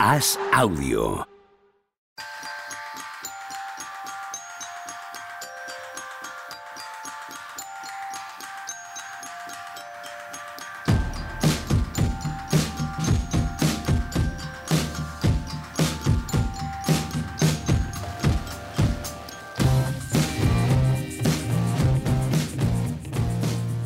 Haz audio.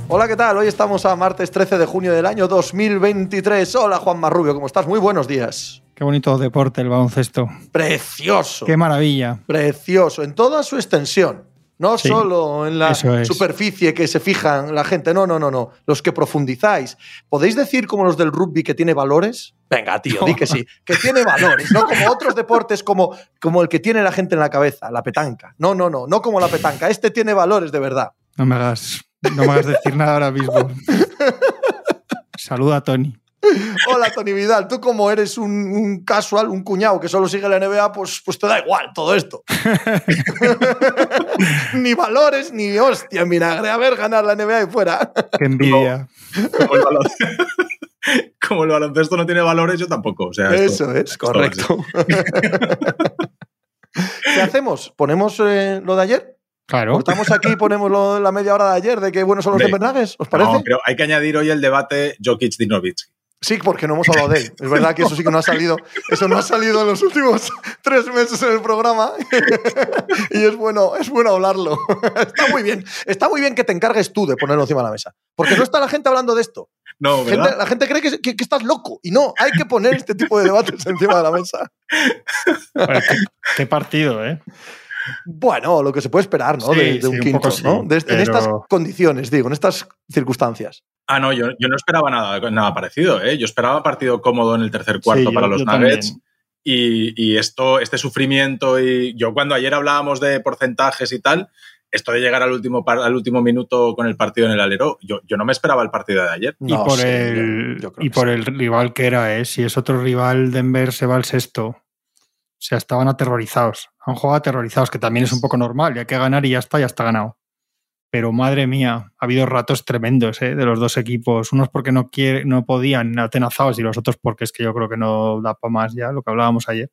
Hola, ¿qué tal? Hoy estamos a martes 13 de junio del año 2023. Hola, Juan Marrubio, ¿cómo estás? Muy buenos días. Qué bonito deporte el baloncesto. Precioso. Qué maravilla. Precioso, en toda su extensión. No Sí, solo en la es. superficie que se fijan la gente, no, no, no, no. Los que profundizáis. ¿Podéis decir como los del rugby que tiene valores? Venga, tío, di que sí. Que tiene valores, no como otros deportes como, como el que tiene la gente en la cabeza, la petanca. No, no, no, no como la petanca. Este tiene valores de verdad. No me hagas, no me hagas decir nada ahora mismo. Saluda a Tony. Hola, Tony Vidal. Tú, como eres un, un casual, un cuñado que solo sigue la NBA, pues, pues te da igual todo esto. ni valores, ni hostia, vinagre. A ver, ganar la NBA y fuera. Qué envidia. Como el, baloncesto, como el baloncesto no tiene valores, yo tampoco. O sea, esto- Eso es, correcto. ¿Qué hacemos? ¿Ponemos eh, lo de ayer? Claro. ¿Cortamos aquí y ponemos lo- la media hora de ayer de qué buenos son los de? ¿Os parece? No, pero hay que añadir hoy el debate Jokic-Dinovich. Sí, porque no hemos hablado de él. Es verdad que eso sí que no ha salido. Eso no ha salido en los últimos tres meses en el programa. y es bueno, es bueno hablarlo. Está muy bien. Está muy bien que te encargues tú de ponerlo encima de la mesa. Porque no está la gente hablando de esto. No, Gente- ¿verdad? la gente cree que, que- que estás loco. Y no, hay que poner este tipo de debates encima de la mesa. Qué, qué partido, ¿eh? Bueno, lo que se puede esperar, ¿no? Sí, de, de sí, un quinto, poco sí, ¿no? De- En estas condiciones, digo, en estas circunstancias. Ah, no, yo, yo no esperaba nada, nada parecido. ¿eh? Yo esperaba partido cómodo en el tercer cuarto Sí, para yo- los yo Nuggets. también. Y, y esto, este sufrimiento, y yo cuando ayer hablábamos de porcentajes y tal, esto de llegar al último, par- al último minuto con el partido en el alero, yo, yo no me esperaba el partido de ayer. Y por, el, yo- yo creo y por sí. el rival que era, ¿eh? Si es otro rival, Denver se va al sexto. O sea, estaban aterrorizados. Han jugado aterrorizados, que también es un poco normal. Y hay que ganar y ya está, ya está ganado. Pero madre mía, ha habido ratos tremendos ¿eh? de los dos equipos. Unos porque no, quiere, no podían, atenazados, y los otros porque es que yo creo que no da para más ya, lo que hablábamos ayer.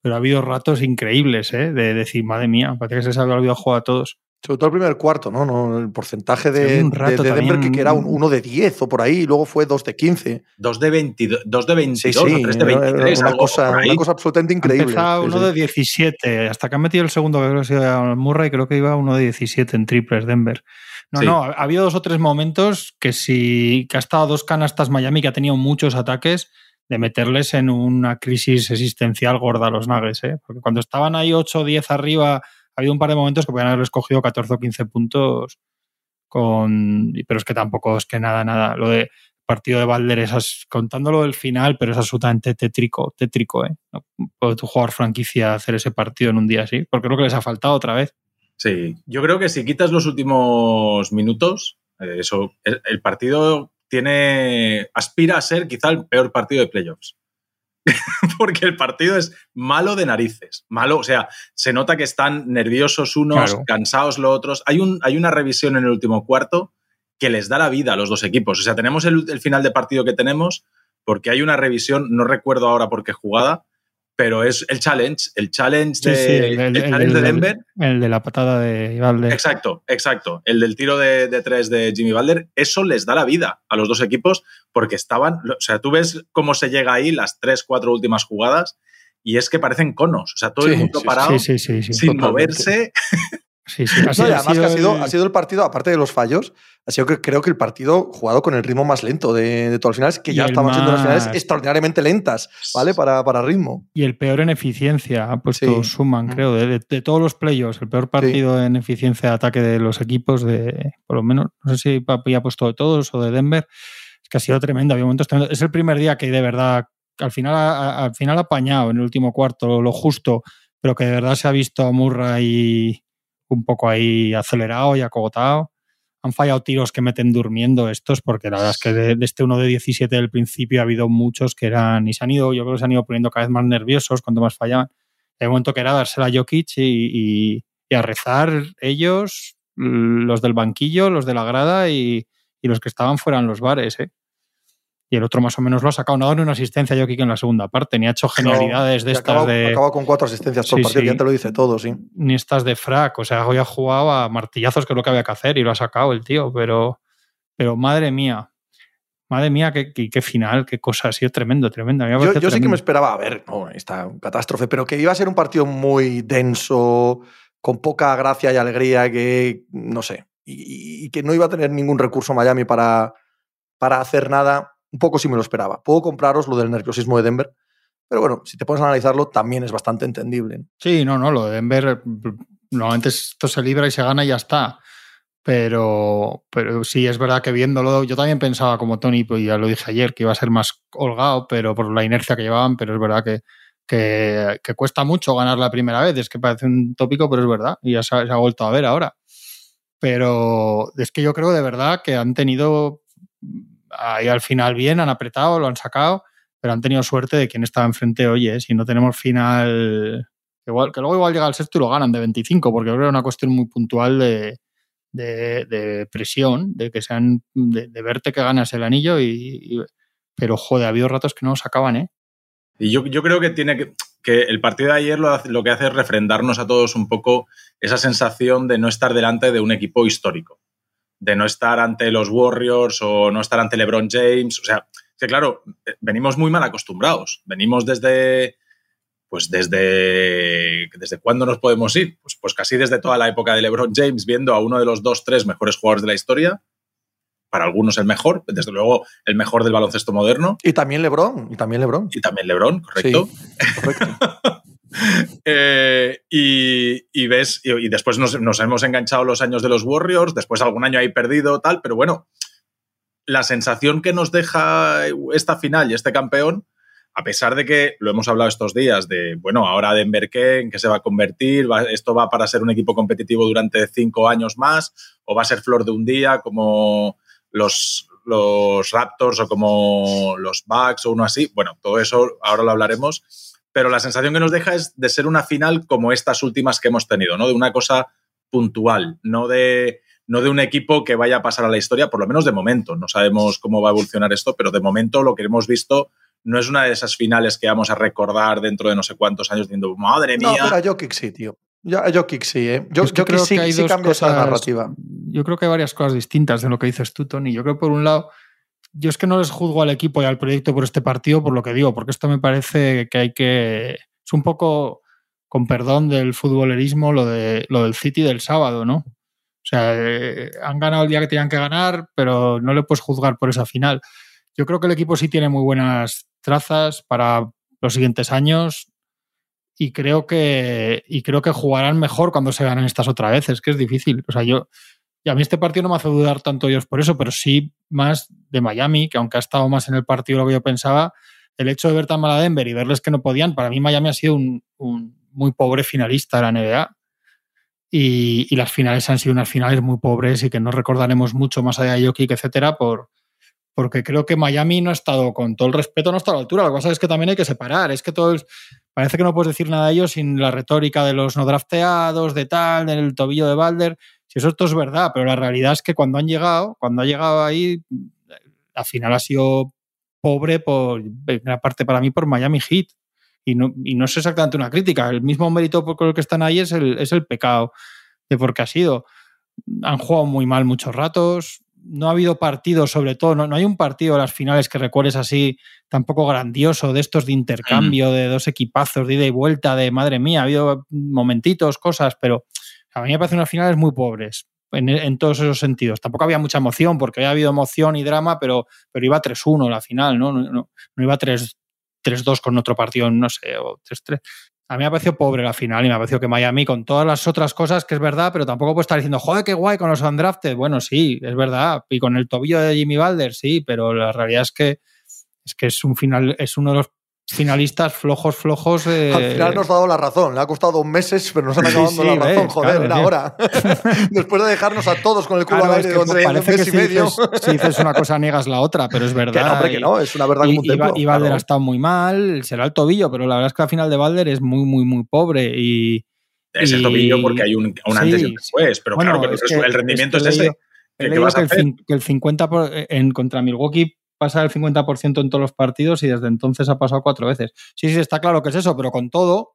Pero ha habido ratos increíbles ¿eh? de decir, madre mía, parece que se les había olvidado jugar a todos. Sobre todo el primer cuarto, ¿no? no el porcentaje Sí, de, un rato de- de Denver también. que, era un 1 de 10 o por ahí, y luego fue 2 de 15. 2 de 22, dos de 22 Sí, sí, o 3 de era- era 23. una, algo cosa, por ahí. una cosa absolutamente Ha increíble. Sí, uno sí. de 17, hasta que han metido el segundo, que creo que ha sido Murray, creo que iba uno de 17 en triples Denver. No, Sí. no, ha ha habido dos o tres momentos que sí, que ha estado dos canastas Miami, que ha tenido muchos ataques, de meterles en una crisis existencial gorda a los Nuggets, ¿eh? Porque cuando estaban ahí 8 o 10 arriba, ha habido un par de momentos que podían haber escogido 14 o 15 puntos con... Pero es que tampoco es que nada, nada. Lo de partido de Balder, esas, contándolo del final, pero es absolutamente tétrico, tétrico, ¿eh? No puede tu jugador franquicia hacer ese partido en un día así, porque creo que les ha faltado otra vez. Sí, yo creo que si quitas los últimos minutos, eh, eso, el, el partido tiene aspira a ser quizá el peor partido de playoffs. Porque el partido es malo de narices, malo, o sea, se nota que están nerviosos unos, Claro. cansados los otros. Hay, un, hay una revisión en el último cuarto que les da la vida a los dos equipos. O sea, tenemos el, el final de partido que tenemos porque hay una revisión, no recuerdo ahora por qué jugada, pero es el challenge, el challenge Sí, de, sí, el, el- el el- challenge de Denver. el de la patada de Balder. Exacto, exacto. El del tiro de, de tres de Jimmy Balder, eso les da la vida a los dos equipos porque estaban, o sea, tú ves cómo se llega ahí las tres, cuatro últimas jugadas y es que parecen conos, o sea, todo Sí, el mundo parado, sin totalmente. moverse. Sí, sí. No, y ha además que ha sido, el- ha sido el partido, aparte de los fallos, ha sido que creo que el partido jugado con el ritmo más lento de, de todas las finales, que Y ya estaban siendo unas finales más- extraordinariamente lentas, ¿vale? Para, para ritmo. Y el peor en eficiencia, ha puesto Sí. Suman, Mm. creo, de, de- de todos los playoffs, el peor partido en eficiencia de ataque de los equipos, de por lo menos, no sé si Papi ha puesto de todos o de Denver, es que ha sido tremendo, había momentos tremendos. Es el primer día que de verdad, al final, ha- ha- al final apañado en el último cuarto lo justo, pero que de verdad se ha visto a Murray un poco ahí acelerado y acogotado. Han fallado tiros que meten durmiendo estos, porque la verdad es que de, este uno de 17 del principio ha habido muchos que eran, y se han ido, yo creo que se han ido poniendo cada vez más nerviosos cuanto más fallaban. De momento que era dársela a Jokic y, y- y a rezar ellos, los del banquillo, los de la grada y, y los que estaban fuera en los bares. ¿eh? Y el otro más o menos lo ha sacado. No ha dado una asistencia yo que en la segunda parte, ni ha hecho genialidades de estas de. Acaba con cuatro asistencias por partido, ya te lo dice todo, sí. Ni estas de frac. O sea, hoy ha jugado a martillazos, que es lo que había que hacer, y lo ha sacado el tío, pero. Pero madre mía. Madre mía, qué, qué, final, qué cosa, ha sido tremendo, tremendo. Yo, sí que me esperaba, a ver, no, esta catástrofe, pero que iba a ser un partido muy denso, con poca gracia y alegría, que no sé, y, y que no iba a tener ningún recurso Miami para, para hacer nada un poco sí me lo esperaba. Puedo compraros lo del nerviosismo de Denver, pero bueno, si te pones a analizarlo, también es bastante entendible. Sí, no, no, lo de Denver, normalmente esto se libra y se gana y ya está. Pero, pero sí, es verdad que viéndolo, yo también pensaba como Tony, pues ya lo dije ayer, que iba a ser más holgado, pero por la inercia que llevaban, pero es verdad que, que, cuesta mucho ganar la primera vez. Es que parece un tópico, pero es verdad, y ya se ha vuelto a ver ahora. Pero es que yo creo de verdad que han tenido ahí al final bien, han apretado, lo han sacado, pero han tenido suerte de quien estaba enfrente. Oye, si no tenemos final, igual, que luego igual llega al sexto y lo ganan de 25, porque creo que es una cuestión muy puntual de, de, presión, de que sean, de, verte que ganas el anillo y, pero joder, ha habido ratos que no lo sacaban, ¿eh? Y yo, yo creo que tiene que, que el partido de ayer lo, lo, que hace es refrendarnos a todos un poco esa sensación de no estar delante de un equipo histórico de no estar ante los Warriors o no estar ante LeBron James. O sea, que claro, eh, venimos muy mal acostumbrados. Venimos desde, pues desde, ¿desde cuándo nos podemos ir? Pues, pues casi desde toda la época de LeBron James, viendo a uno de los dos, tres mejores jugadores de la historia. Para algunos el mejor, desde luego el mejor del baloncesto moderno. Y también LeBron, y también LeBron. Y también LeBron, correcto. correcto. Eh, y, ves, y, después nos, hemos enganchado los años de los Warriors, después algún año ahí perdido, tal, pero bueno, la sensación que nos deja esta final y este campeón, a pesar de que lo hemos hablado estos días, de, bueno, ahora Denver qué, en qué se va a convertir, esto va para ser un equipo competitivo durante cinco años más, o va a ser flor de un día como los, los Raptors o como los Bucks o uno así, bueno, todo eso ahora lo hablaremos pero la sensación que nos deja es de ser una final como estas últimas que hemos tenido, ¿no? De una cosa puntual, no de, no de un equipo que vaya a pasar a la historia, por lo menos de momento. No sabemos cómo va a evolucionar esto, pero de momento lo que hemos visto no es una de esas finales que vamos a recordar dentro de no sé cuántos años diciendo, madre mía. No, pero a Jokic sí, tío. Yo, a Jokic sí, ¿eh? Yo, creo sí, que hay dos cambia esa narrativa. Yo creo que hay varias cosas distintas de lo que dices tú, Tony. Yo creo, por un lado, yo es que no les juzgo al equipo y al proyecto por este partido, por lo que digo, porque esto me parece que hay que. Es un poco, con perdón del futbolerismo, lo, de, lo del City del sábado, ¿no? O sea, eh, han ganado el día que tenían que ganar, pero no le puedes juzgar por esa final. Yo creo que el equipo sí tiene muy buenas trazas para los siguientes años y creo que, y creo que jugarán mejor cuando se ganen estas otras veces, que es difícil. O sea, yo, y a mí este partido no me hace dudar tanto ellos por eso, pero sí más de Miami, que aunque ha estado más en el partido lo que yo pensaba, el hecho de ver tan mal a Denver y verles que no podían, para mí Miami ha sido un, muy pobre finalista de la NBA. Y, las finales han sido unas finales muy pobres y que no recordaremos mucho más allá de Jokic, etcétera, por, porque creo que Miami no ha estado, con todo el respeto, no está a la altura. Lo que pasa es que también hay que separar. Es que todo parece que no puedes decir nada de ellos sin la retórica de los no drafteados, de tal, del tobillo de Balder. Eso esto es verdad, pero la realidad es que cuando han llegado, cuando ha llegado ahí, la final ha sido pobre por gran parte para mí por Miami Heat. Y no, y no es exactamente una crítica. El mismo mérito por el que están ahí es el, es el pecado de por qué ha sido. Han jugado muy mal muchos ratos. No ha habido partidos, sobre todo, no, no hay un partido de las finales que recuerdes así, tampoco grandioso, de estos de intercambio, de dos equipazos, de ida y vuelta, de madre mía, ha habido momentitos, cosas, pero a mí me parecen unas finales muy pobres en, todos esos sentidos. Tampoco había mucha emoción, porque había habido emoción y drama, pero, pero iba 3-1 la final, ¿no? No, no, iba 3-2 con otro partido, no sé, o 3-3. A mí me ha parecido pobre la final y me ha parecido que Miami, con todas las otras cosas, que es verdad, pero tampoco puede estar diciendo, joder, qué guay con los undrafted. Bueno, sí, es verdad. Y con el tobillo de Jimmy Balder, sí, pero la realidad es que es que es un final, es uno de los finalistas flojos, flojos. Eh... Al final nos ha dado la razón. Le ha costado meses, pero nos han acabado dando la razón. Joder, era hora. Después de dejarnos a todos con el culo al aire parece que si Dices, si dices una cosa, niegas la otra, pero es verdad. Que no, hombre, que no, es una verdad y, como un Y, Balder ha estado muy mal, será el tobillo, pero la verdad es que la final de Balder es muy, muy, muy pobre. Y, es el tobillo porque hay un, antes y un después, pero claro, que, el rendimiento es, ese. Que, el, 50 en, contra Milwaukee pasar el 50% en todos los partidos y desde entonces ha pasado cuatro veces. Sí, sí, está claro que es eso, pero con todo,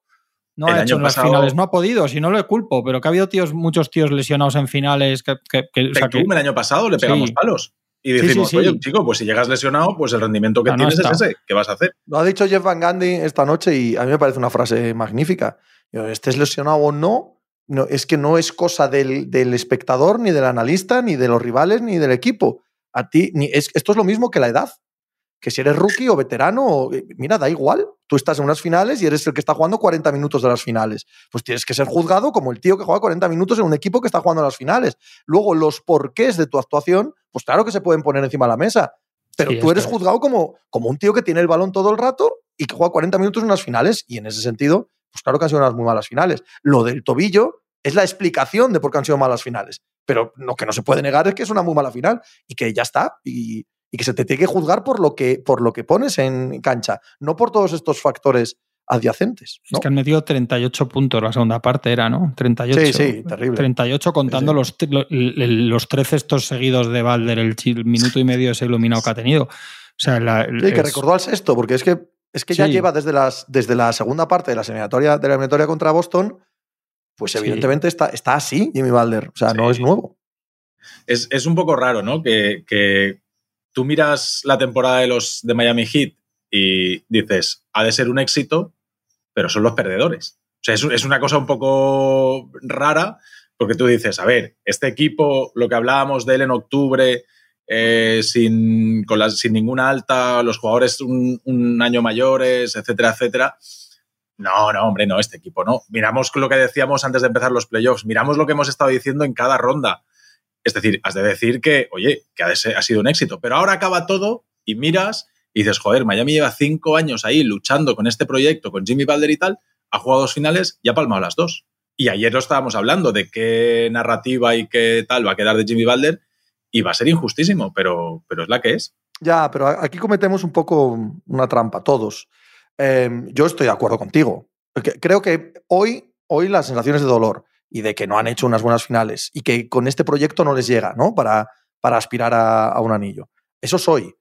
no ha hecho en las finales, no ha podido, si no le culpo, pero que ha habido tíos, muchos tíos lesionados en finales. Que, que, el año pasado le pegamos palos. Y decimos, oye, chico, pues si llegas lesionado, pues el rendimiento que tienes es ese. ¿Qué vas a hacer? Lo ha dicho Jeff Van Gandhi esta noche y a mí me parece una frase magnífica. Estés lesionado o no, no es que no es cosa del, del, espectador, ni del analista, ni de los rivales, ni del equipo. A ti, ni, es, esto es lo mismo que la edad que si eres rookie o veterano, eh, mira, da igual. Tú estás en unas finales y eres el que está jugando 40 minutos de las finales. Pues tienes que ser juzgado como el tío que juega 40 minutos en un equipo que está jugando las finales. Luego, los porqués de tu actuación, pues claro que se pueden poner encima de la mesa. Pero tú eres juzgado como, como un tío que tiene el balón todo el rato y que juega 40 minutos en unas finales. Y en ese sentido, pues claro que han sido unas muy malas finales. Lo del tobillo es la explicación de por qué han sido malas finales. Pero lo que no se puede negar es que es una muy mala final y que ya está. Y, y que se te tiene que juzgar por lo que, por lo que pones en cancha, no por todos estos factores adyacentes. Es que han metido 38 puntos la segunda parte, era, ¿no? 38. Sí, sí, terrible. 38 contando Los, los 13 estos seguidos de Valder, el, minuto y medio ese iluminado que ha tenido. O sea, que recordó al sexto, porque es que, es que ya lleva desde, las, desde la segunda parte de la eliminatoria, de la eliminatoria contra Boston, pues evidentemente está, está así Jimmy Valder. O sea, no es nuevo. Es, es, un poco raro, ¿no? Que, que tú miras la temporada de los de Miami Heat y dices, ha de ser un éxito, pero son los perdedores. O sea, es, una cosa un poco rara, porque tú dices, a ver, este equipo, lo que hablábamos de él en octubre, eh, sin, con sin ninguna alta, los jugadores un, año mayores, etcétera, etcétera. No, no, hombre, no, este equipo no. Miramos lo que decíamos antes de empezar los playoffs, miramos lo que hemos estado diciendo en cada ronda. Es decir, has de decir que, oye, que ha, sido un éxito. Pero ahora acaba todo y miras y dices, joder, Miami lleva cinco años ahí luchando con este proyecto, con Jimmy Balder y tal, ha jugado dos finales y ha palmado las dos. Y ayer lo estábamos hablando de qué narrativa y qué tal va a quedar de Jimmy Balder y va a ser injustísimo, pero, pero es la que es. Ya, pero aquí cometemos un poco una trampa, todos. Em, yo estoy de acuerdo contigo. Creo que hoy, hoy las sensaciones de dolor y de que no han hecho unas buenas finales y que con este proyecto no les llega, ¿no? Para, para aspirar a, un anillo. Eso soy.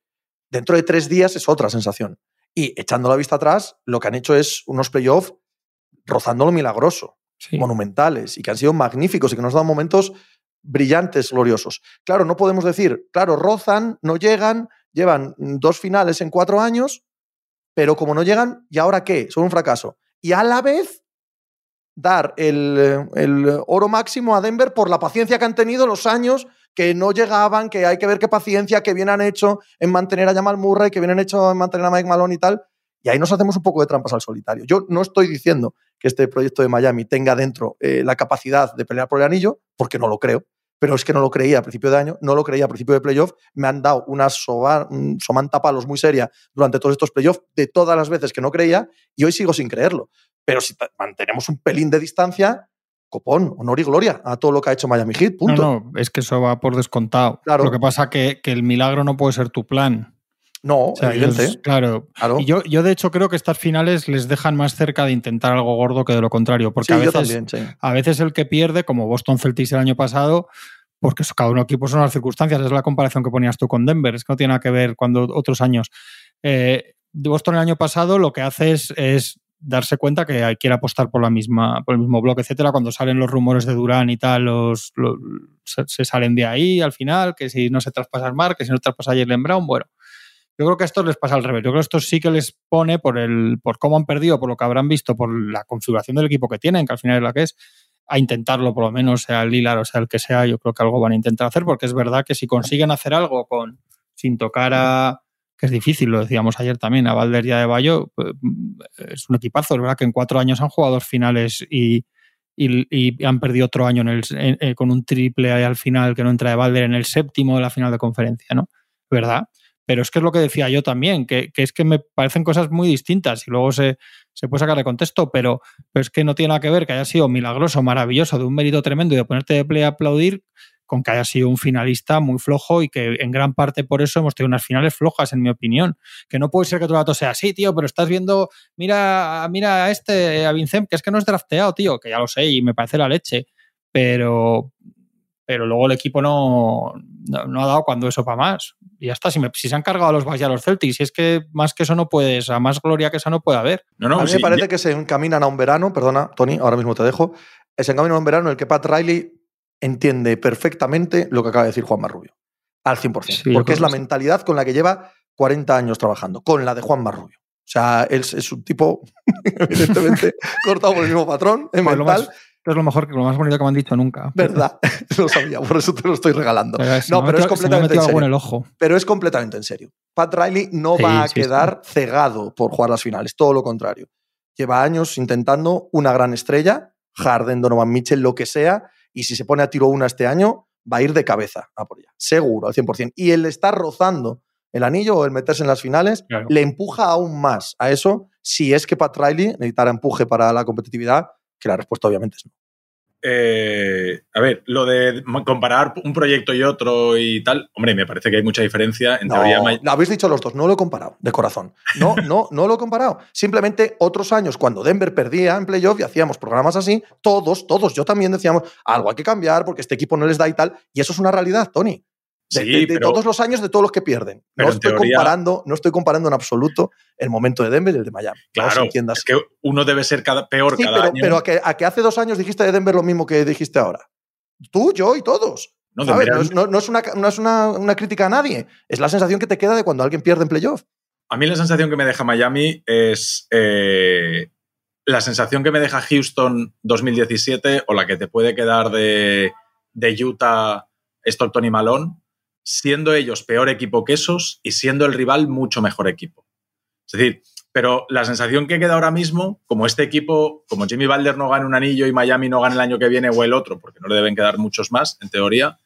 Dentro de tres días es otra sensación. Y echando la vista atrás, lo que han hecho es unos playoffs rozando lo milagroso, monumentales y que han sido magníficos y que nos dan momentos brillantes, gloriosos. Claro, no podemos decir, claro, rozan, no llegan, llevan dos finales en cuatro años, pero como no llegan, ¿y ahora qué? Son un fracaso. Y a la vez dar el, oro máximo a Denver por la paciencia que han tenido los años que no llegaban, que hay que ver qué paciencia, que bien han hecho en mantener a Jamal Murray, que bien han hecho en mantener a Mike Malone y tal. Y ahí nos hacemos un poco de trampas al solitario. Yo no estoy diciendo que este proyecto de Miami tenga dentro eh, la capacidad de pelear por el anillo, porque no lo creo. Pero es que no lo creía a principio de año, no lo creía a principio de playoff. Me han dado una somanta palos muy seria durante todos estos playoffs de todas las veces que no creía y hoy sigo sin creerlo. Pero si mantenemos un pelín de distancia, copón, honor y gloria a todo lo que ha hecho Miami Heat. Punto. No, no, es que eso va por descontado. Claro. Lo que pasa es que, que el milagro no puede ser tu plan. No, evidente. claro. Y yo, yo, de hecho, creo que estas finales les dejan más cerca de intentar algo gordo que de lo contrario. Porque a, veces, a veces el que pierde, como Boston Celtics el año pasado, porque cada uno equipo son las circunstancias. Es la comparación que ponías tú con Denver. Es que no tiene nada que ver cuando otros años. Eh, Boston el año pasado lo que hace es, es darse cuenta que quiere apostar por la misma, por el mismo bloque, etcétera. Cuando salen los rumores de Durán y tal, los, se, salen de ahí al final, que si no se traspasa el Mar, que si no traspasa Jalen Brown, bueno. Yo creo que a estos les pasa al revés. Yo creo que esto sí que les pone por el, por cómo han perdido, por lo que habrán visto, por la configuración del equipo que tienen, que al final es la que es, a intentarlo por lo menos, sea el Lilar o sea el que sea, yo creo que algo van a intentar hacer, porque es verdad que si consiguen hacer algo con sin tocar a, que es difícil, lo decíamos ayer también, a Valder y a De Bayo, pues, es un equipazo, es verdad que en cuatro años han jugado dos finales y, y, han perdido otro año en el, eh, con un triple al final que no entra de Valder en el séptimo de la final de conferencia, ¿no? ¿Verdad? Pero es que es lo que decía yo también, que, es que me parecen cosas muy distintas y luego se, se puede sacar de contexto, pero, es que no tiene nada que ver que haya sido milagroso, maravilloso, de un mérito tremendo y de ponerte de play a aplaudir con que haya sido un finalista muy flojo y que en gran parte por eso hemos tenido unas finales flojas, en mi opinión. Que no puede ser que todo el rato sea así, tío, pero estás viendo, mira, mira a este, a Vincent, que es que no es drafteado, tío, que ya lo sé y me parece la leche, pero, pero luego el equipo no, no, ha dado cuando eso para más. Y ya está, si, si se han cargado a los Bucks y a los Celtics, si es que más que eso no puedes, a más gloria que esa no puede haber. No, no, a mí me parece que se encaminan a un verano, perdona, Tony, ahora mismo te dejo, se encaminan a un verano en el que Pat Riley entiende perfectamente lo que acaba de decir Juan Marrubio, al 100%, porque es la mentalidad con la que lleva 40 años trabajando, con la de Juan Marrubio. O sea, él es un tipo, evidentemente, cortado por el mismo patrón, en mental. Es lo mejor, lo más bonito que me han dicho nunca. ¿Verdad? lo sabía, por eso te lo estoy regalando. no, pero es completamente en serio. el ojo. Pero es completamente en serio. Pat Riley no va a quedar cegado por jugar las finales, todo lo contrario. Lleva años intentando una gran estrella, Harden, Donovan Mitchell, lo que sea, y si se pone a tiro una este año, va a ir de cabeza a por ella, seguro, al 100%. Y el estar rozando el anillo o el meterse en las finales le empuja aún más a eso si es que Pat Riley necesitara empuje para la competitividad, que la respuesta obviamente es no. Eh, a ver, lo de comparar un proyecto y otro y tal, hombre, me parece que hay mucha diferencia. En no, Lo habéis dicho los dos, no lo he comparado, de corazón. No, no, no lo he comparado. Simplemente otros años, cuando Denver perdía en playoff y hacíamos programas así, todos, todos, yo también decíamos, algo hay que cambiar porque este equipo no les da y tal. Y eso es una realidad, Tony. De, todos los años, de todos los que pierden. No estoy, comparando, no estoy comparando en absoluto el momento de Denver y el de Miami. Claro, es que uno debe ser cada, peor cada pero, año. Pero a que, a que, hace dos años dijiste de Denver lo mismo que dijiste ahora. Tú, yo y todos. No, no, es, no, es, una, no es una, una, crítica a nadie. Es la sensación que te queda de cuando alguien pierde en playoff. A mí la sensación que me deja Miami es eh, la sensación que me deja Houston 2017 o la que te puede quedar de, de Utah Stockton y Malone siendo ellos peor equipo que esos y siendo el rival mucho mejor equipo. Es decir, pero la sensación que queda ahora mismo, como este equipo, como Jimmy Balder no gana un anillo y Miami no gana el año que viene o el otro, porque no le deben quedar muchos más, en teoría,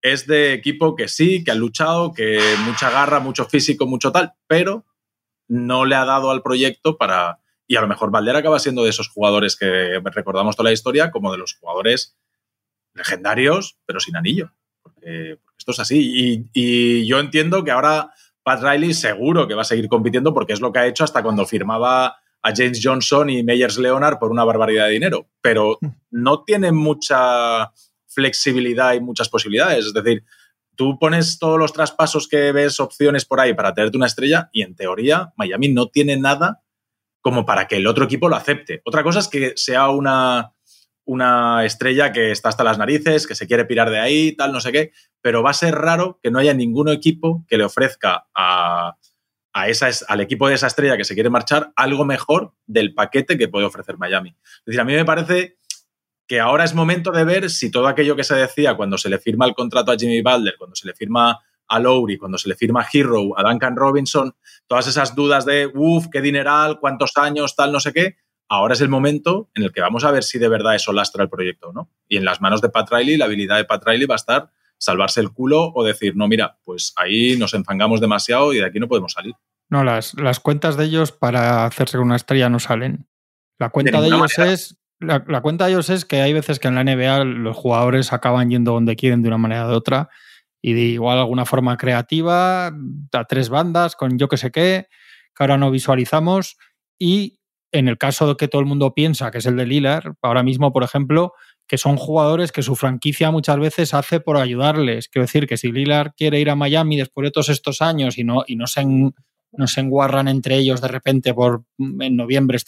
es de equipo que sí, que ha luchado, que mucha garra, mucho físico, mucho tal, pero no le ha dado al proyecto para... Y a lo mejor Balder acaba siendo de esos jugadores que recordamos toda la historia como de los jugadores legendarios, pero sin anillo. Porque, esto es así. Y, yo entiendo que ahora Pat Riley seguro que va a seguir compitiendo porque es lo que ha hecho hasta cuando firmaba a James Johnson y Meyers Leonard por una barbaridad de dinero. Pero mm. no tiene mucha flexibilidad y muchas posibilidades. Es decir, tú pones todos los traspasos que ves opciones por ahí para tenerte una estrella y en teoría Miami no tiene nada como para que el otro equipo lo acepte. Otra cosa es que sea una, una estrella que está hasta las narices, que se quiere pirar de ahí, tal, no sé qué, pero va a ser raro que no haya ningún equipo que le ofrezca a, esa, al equipo de esa estrella que se quiere marchar algo mejor del paquete que puede ofrecer Miami. Es decir, a mí me parece que ahora es momento de ver si todo aquello que se decía cuando se le firma el contrato a Jimmy Butler, cuando se le firma a Lowry, cuando se le firma a Hero, a Duncan Robinson, todas esas dudas de, uff, qué dineral, cuántos años, tal, no sé qué, ahora es el momento en el que vamos a ver si de verdad eso lastra el proyecto o no. Y en las manos de Pat Riley, la habilidad de Pat Riley va a estar salvarse el culo o decir, no, mira, pues ahí nos enfangamos demasiado y de aquí no podemos salir. No, las, las cuentas de ellos para hacerse con una estrella no salen. La cuenta de, ellos es. La, cuenta de ellos es que hay veces que en la NBA los jugadores acaban yendo donde quieren de una manera o de otra. Y de igual alguna forma creativa, a tres bandas, con yo que sé qué, que ahora no visualizamos. Y en el caso que todo el mundo piensa que es el de Lillard, ahora mismo, por ejemplo, que son jugadores que su franquicia muchas veces hace por ayudarles. Quiero decir que si Lillard quiere ir a Miami después de todos estos años y no, y no se, no se enguarran entre ellos de repente por en noviembre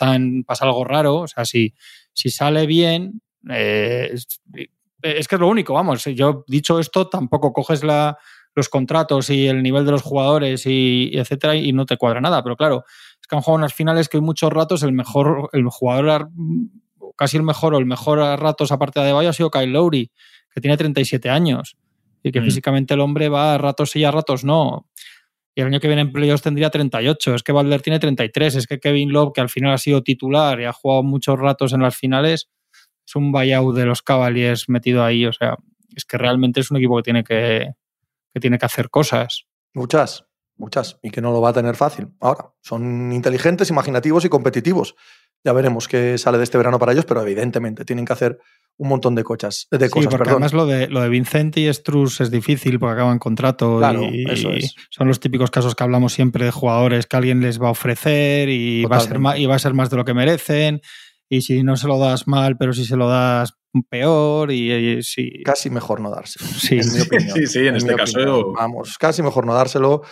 pasa algo raro, o sea, si, si sale bien, eh, es, que es lo único, vamos, yo dicho esto, tampoco coges la, los contratos y el nivel de los jugadores y, etcétera y no te cuadra nada, pero claro, que han jugado unas finales que muchos ratos el mejor, el jugador, casi el mejor o el mejor a ratos aparte de Bayo ha sido Kyle Lowry, que tiene 37 años y que mm. físicamente el hombre va a ratos y a ratos no. Y el año que viene en playoffs tendría 38. Es que Balder tiene 33. Es que Kevin Love, que al final ha sido titular y ha jugado muchos ratos en las finales, es un buyout de los Cavaliers metido ahí. O sea, es que realmente es un equipo que tiene que, que, tiene que hacer cosas. Muchas muchas, y que no lo va a tener fácil. Ahora, son inteligentes, imaginativos y competitivos. Ya veremos qué sale de este verano para ellos, pero evidentemente tienen que hacer un montón de, cochas, de sí, cosas. Porque además lo de, lo de Vincent y Struz es difícil porque acaban contrato. Claro, y, eso es. Son los típicos casos que hablamos siempre de jugadores que alguien les va a ofrecer y va a, ser más, y va a ser más de lo que merecen. y si no se lo das mal, pero si se lo das peor y, si... Casi mejor no dárselo. Sí, en mi opinión. sí, sí, en, este caso... Vamos, casi mejor no dárselo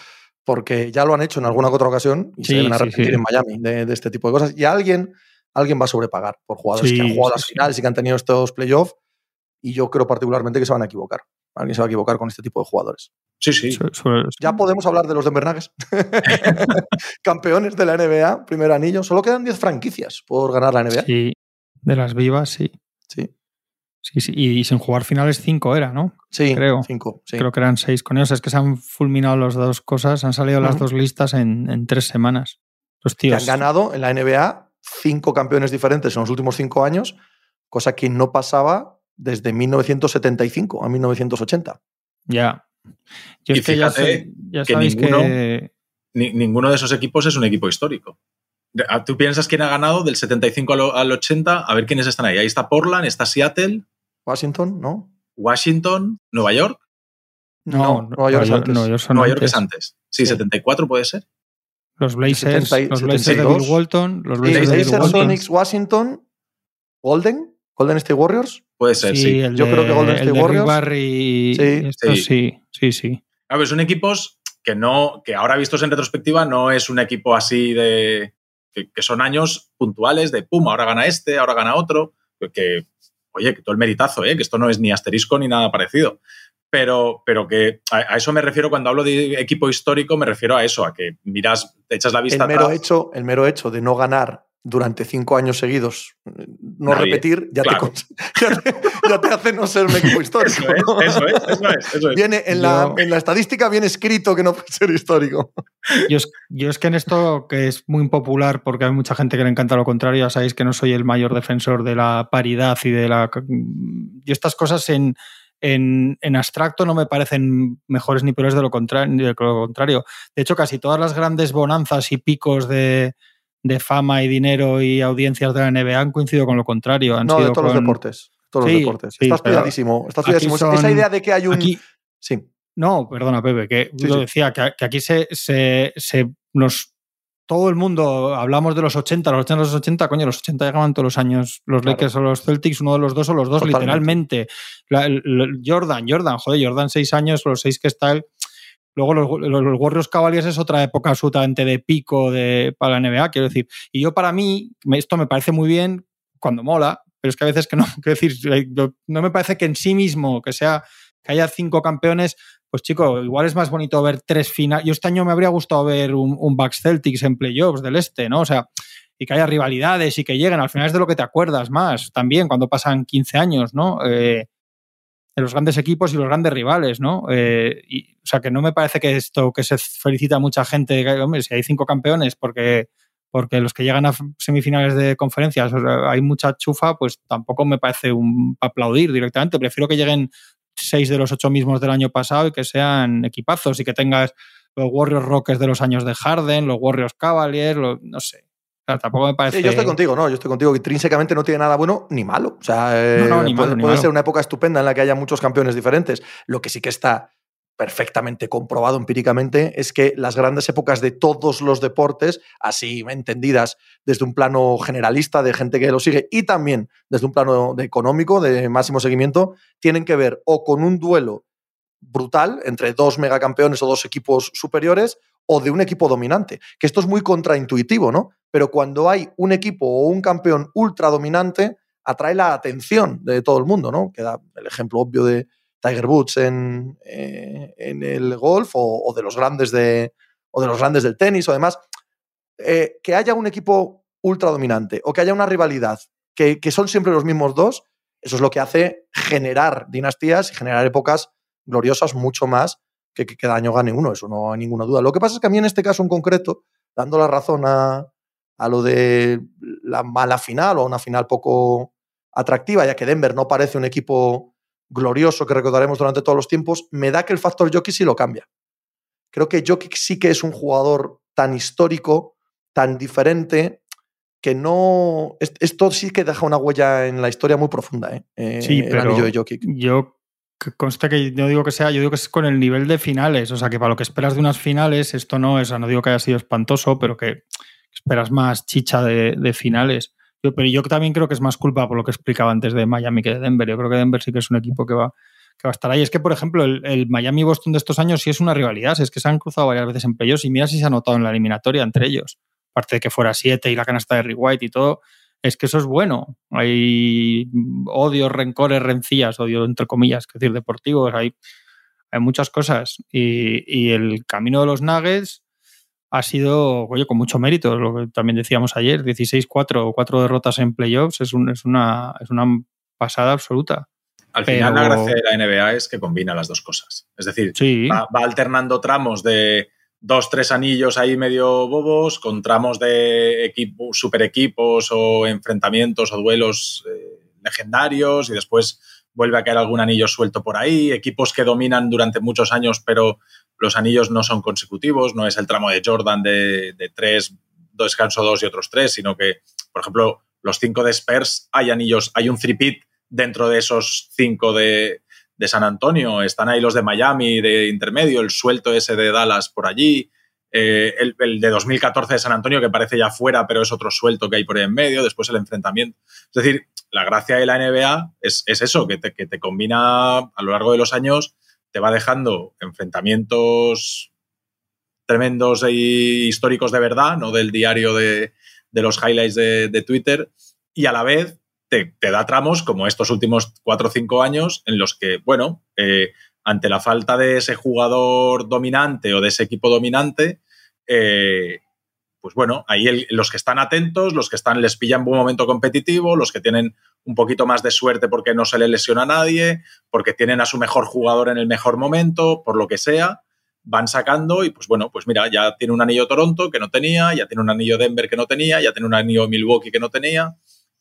porque ya lo han hecho en alguna otra ocasión y se deben arrepentir en Miami de, este tipo de cosas. Y alguien, alguien va a sobrepagar por jugadores que han jugado las finales y que han tenido estos playoffs. Y yo creo particularmente que se van a equivocar. Alguien se va a equivocar con este tipo de jugadores. Sí, sí. Ya podemos hablar de los Denver Nuggets. Campeones de la NBA, primer anillo. Solo quedan 10 franquicias por ganar la NBA. Sí, de las vivas, sí. Sí. Sí, sí. Y, sin jugar finales 5 era, ¿no? Sí, creo. 5. Creo que eran 6 con ellos. Es que se han fulminado las dos cosas, han salido las dos listas en, en, tres semanas. Los tíos. Que han ganado en la NBA cinco campeones diferentes en los últimos cinco años, cosa que no pasaba desde 1975 a 1980. Ya. Yo y fíjate ya, que, ninguno, ninguno de esos equipos es un equipo histórico. Ah, Tú piensas quién ha ganado del 75 al 80, a ver quiénes están ahí. Ahí está Portland, está Seattle. Washington, ¿no? Washington, Nueva York. No, Nueva York, es antes. Nueva York, es antes. Sí, 74 puede ser. Los Blazers, los Blazers de Bill Walton, los Blazers, de Bill Sonics, Washington, Golden, Golden State Warriors. Puede ser, sí. Yo creo que Golden State Warriors. Barry, sí. sí, sí, sí. A ver, son equipos que no, que ahora vistos en retrospectiva no es un equipo así de que, son años puntuales de pum, ahora gana este, ahora gana otro, que, oye, que todo el meritazo, ¿eh? que esto no es ni asterisco ni nada parecido. Pero, pero que a, eso me refiero cuando hablo de equipo histórico, me refiero a eso, a que miras, te echas la vista el mero Hecho, el mero hecho de no ganar durante cinco años seguidos no repetir, ya, te, ya, te, hace no ser un equipo histórico. Eso es, eso es, eso es, Viene en, la, en, la, estadística viene escrito que no puede ser histórico. Yo es, yo es, que en esto, que es muy impopular porque hay mucha gente que le encanta lo contrario, ya sabéis que no soy el mayor defensor de la paridad y de la... Y estas cosas en, en, en, abstracto no me parecen mejores ni peores de lo, contrario, de lo contrario. De hecho, casi todas las grandes bonanzas y picos de, de fama y dinero y audiencias de la NBA han coincidido con lo contrario. Han no, sido de todos los deportes. Todos los deportes. estás cuidadísimo. Estás Esa idea de que hay un. sí. No, perdona, Pepe, que yo decía que, aquí se, se, se, nos. Todo el mundo hablamos de los 80, los 80, los 80, coño, los 80 llegaban todos los años los Lakers o los Celtics, uno de los dos o los dos, literalmente. Jordan, Jordan, joder, Jordan seis años, los seis que está él Luego los, los, Warriors Cavaliers es otra época absolutamente de pico de, para la NBA, quiero decir. Y yo para mí, esto me parece muy bien cuando mola, pero es que a veces que no, quiero decir, no me parece que en sí mismo, que sea, que haya cinco campeones, pues chico, igual es más bonito ver tres finales. Yo este año me habría gustado ver un, un Bucks Celtics en playoffs del este, ¿no? O sea, y que haya rivalidades y que lleguen, al final es de lo que te acuerdas más también cuando pasan 15 años, ¿no? Eh, los grandes equipos y los grandes rivales, ¿no? Eh, y, o sea, que no me parece que esto que se felicita a mucha gente, hombre, si hay cinco campeones, porque, porque los que llegan a semifinales de conferencias hay mucha chufa, pues tampoco me parece un aplaudir directamente. Prefiero que lleguen seis de los ocho mismos del año pasado y que sean equipazos y que tengas los Warriors Rockets de los años de Harden, los Warriors Cavaliers, no sé tampoco me parece. yo estoy contigo, no, yo estoy contigo. Intrínsecamente no tiene nada bueno ni malo. O sea, eh, puede, ser una época estupenda en la que haya muchos campeones diferentes. Lo que sí que está perfectamente comprobado empíricamente es que las grandes épocas de todos los deportes, así entendidas desde un plano generalista de gente que lo sigue y también desde un plano de económico, de máximo seguimiento, tienen que ver o con un duelo brutal entre dos megacampeones o dos equipos superiores o de un equipo dominante. Que esto es muy contraintuitivo, ¿no? Pero cuando hay un equipo o un campeón ultra dominante, atrae la atención de todo el mundo, ¿no? Queda el ejemplo obvio de Tiger Woods en, eh, en el golf o, de los grandes de, o de los grandes del tenis o demás. Eh, que haya un equipo ultra dominante o que haya una rivalidad que, que son siempre los mismos dos, eso es lo que hace generar dinastías y generar épocas gloriosas mucho más que que cada año gane uno, eso no hay ninguna duda. Lo que pasa es que a mí en este caso en concreto, dando la razón a, a lo de la mala final o una final poco atractiva, ya que Denver no parece un equipo glorioso que recordaremos durante todos los tiempos, me da que el factor Jokic sí lo cambia. Creo que Jokic sí que es un jugador tan histórico, tan diferente, que no. Esto sí que deja una huella en la historia muy profunda, ¿eh? eh sí, pero de Jokic. Yo consta que no digo que sea, yo digo que es con el nivel de finales. O sea, que para lo que esperas de unas finales, esto no es, no digo que haya sido espantoso, pero que esperas más chicha de, finales. pero yo también creo que es más culpa por lo que explicaba antes de Miami que de Denver. Yo creo que Denver sí que es un equipo que va, que va a estar ahí. Es que, por ejemplo, el, Miami-Boston de estos años sí es una rivalidad. Es que se han cruzado varias veces en playoffs y mira si se ha notado en la eliminatoria entre ellos. Aparte de que fuera siete y la canasta de Rick White y todo, es que eso es bueno. Hay odios, rencores, rencillas, odio entre comillas, es decir, deportivos, hay, hay muchas cosas. Y, y, el camino de los Nuggets ha sido, oye, con mucho mérito, lo que también decíamos ayer, 16-4 o 4 derrotas en playoffs es, un, es, una, es una pasada absoluta. Al final la gracia de la NBA es que combina las dos cosas. Es decir, va, alternando tramos de dos, tres anillos ahí medio bobos con tramos de equipo, super equipos o enfrentamientos o duelos eh, legendarios y después vuelve a caer algún anillo suelto por ahí, equipos que dominan durante muchos años pero los anillos no son consecutivos, no es el tramo de Jordan de, de tres, descanso dos y otros tres, sino que, por ejemplo, los cinco de Spurs hay anillos, hay un three dentro de esos cinco de, San Antonio, están ahí los de Miami de intermedio, el suelto ese de Dallas por allí, eh, el, de 2014 de San Antonio que parece ya fuera, pero es otro suelto que hay por ahí en medio, después el enfrentamiento. Es decir, la gracia de la NBA es, eso, que te, que te, combina a lo largo de los años te va dejando enfrentamientos tremendos e históricos de verdad, no del diario de, los highlights de, Twitter, y a la vez te, da tramos como estos últimos cuatro o cinco años en los que, bueno, eh, ante la falta de ese jugador dominante o de ese equipo dominante, eh, pues bueno, ahí los que están atentos, los que están les pillan buen momento competitivo, los que tienen un poquito más de suerte porque no se le lesiona a nadie, porque tienen a su mejor jugador en el mejor momento, por lo que sea, van sacando y pues bueno, pues mira, ya tiene un anillo Toronto que no tenía, ya tiene un anillo Denver que no tenía, ya tiene un anillo Milwaukee que no tenía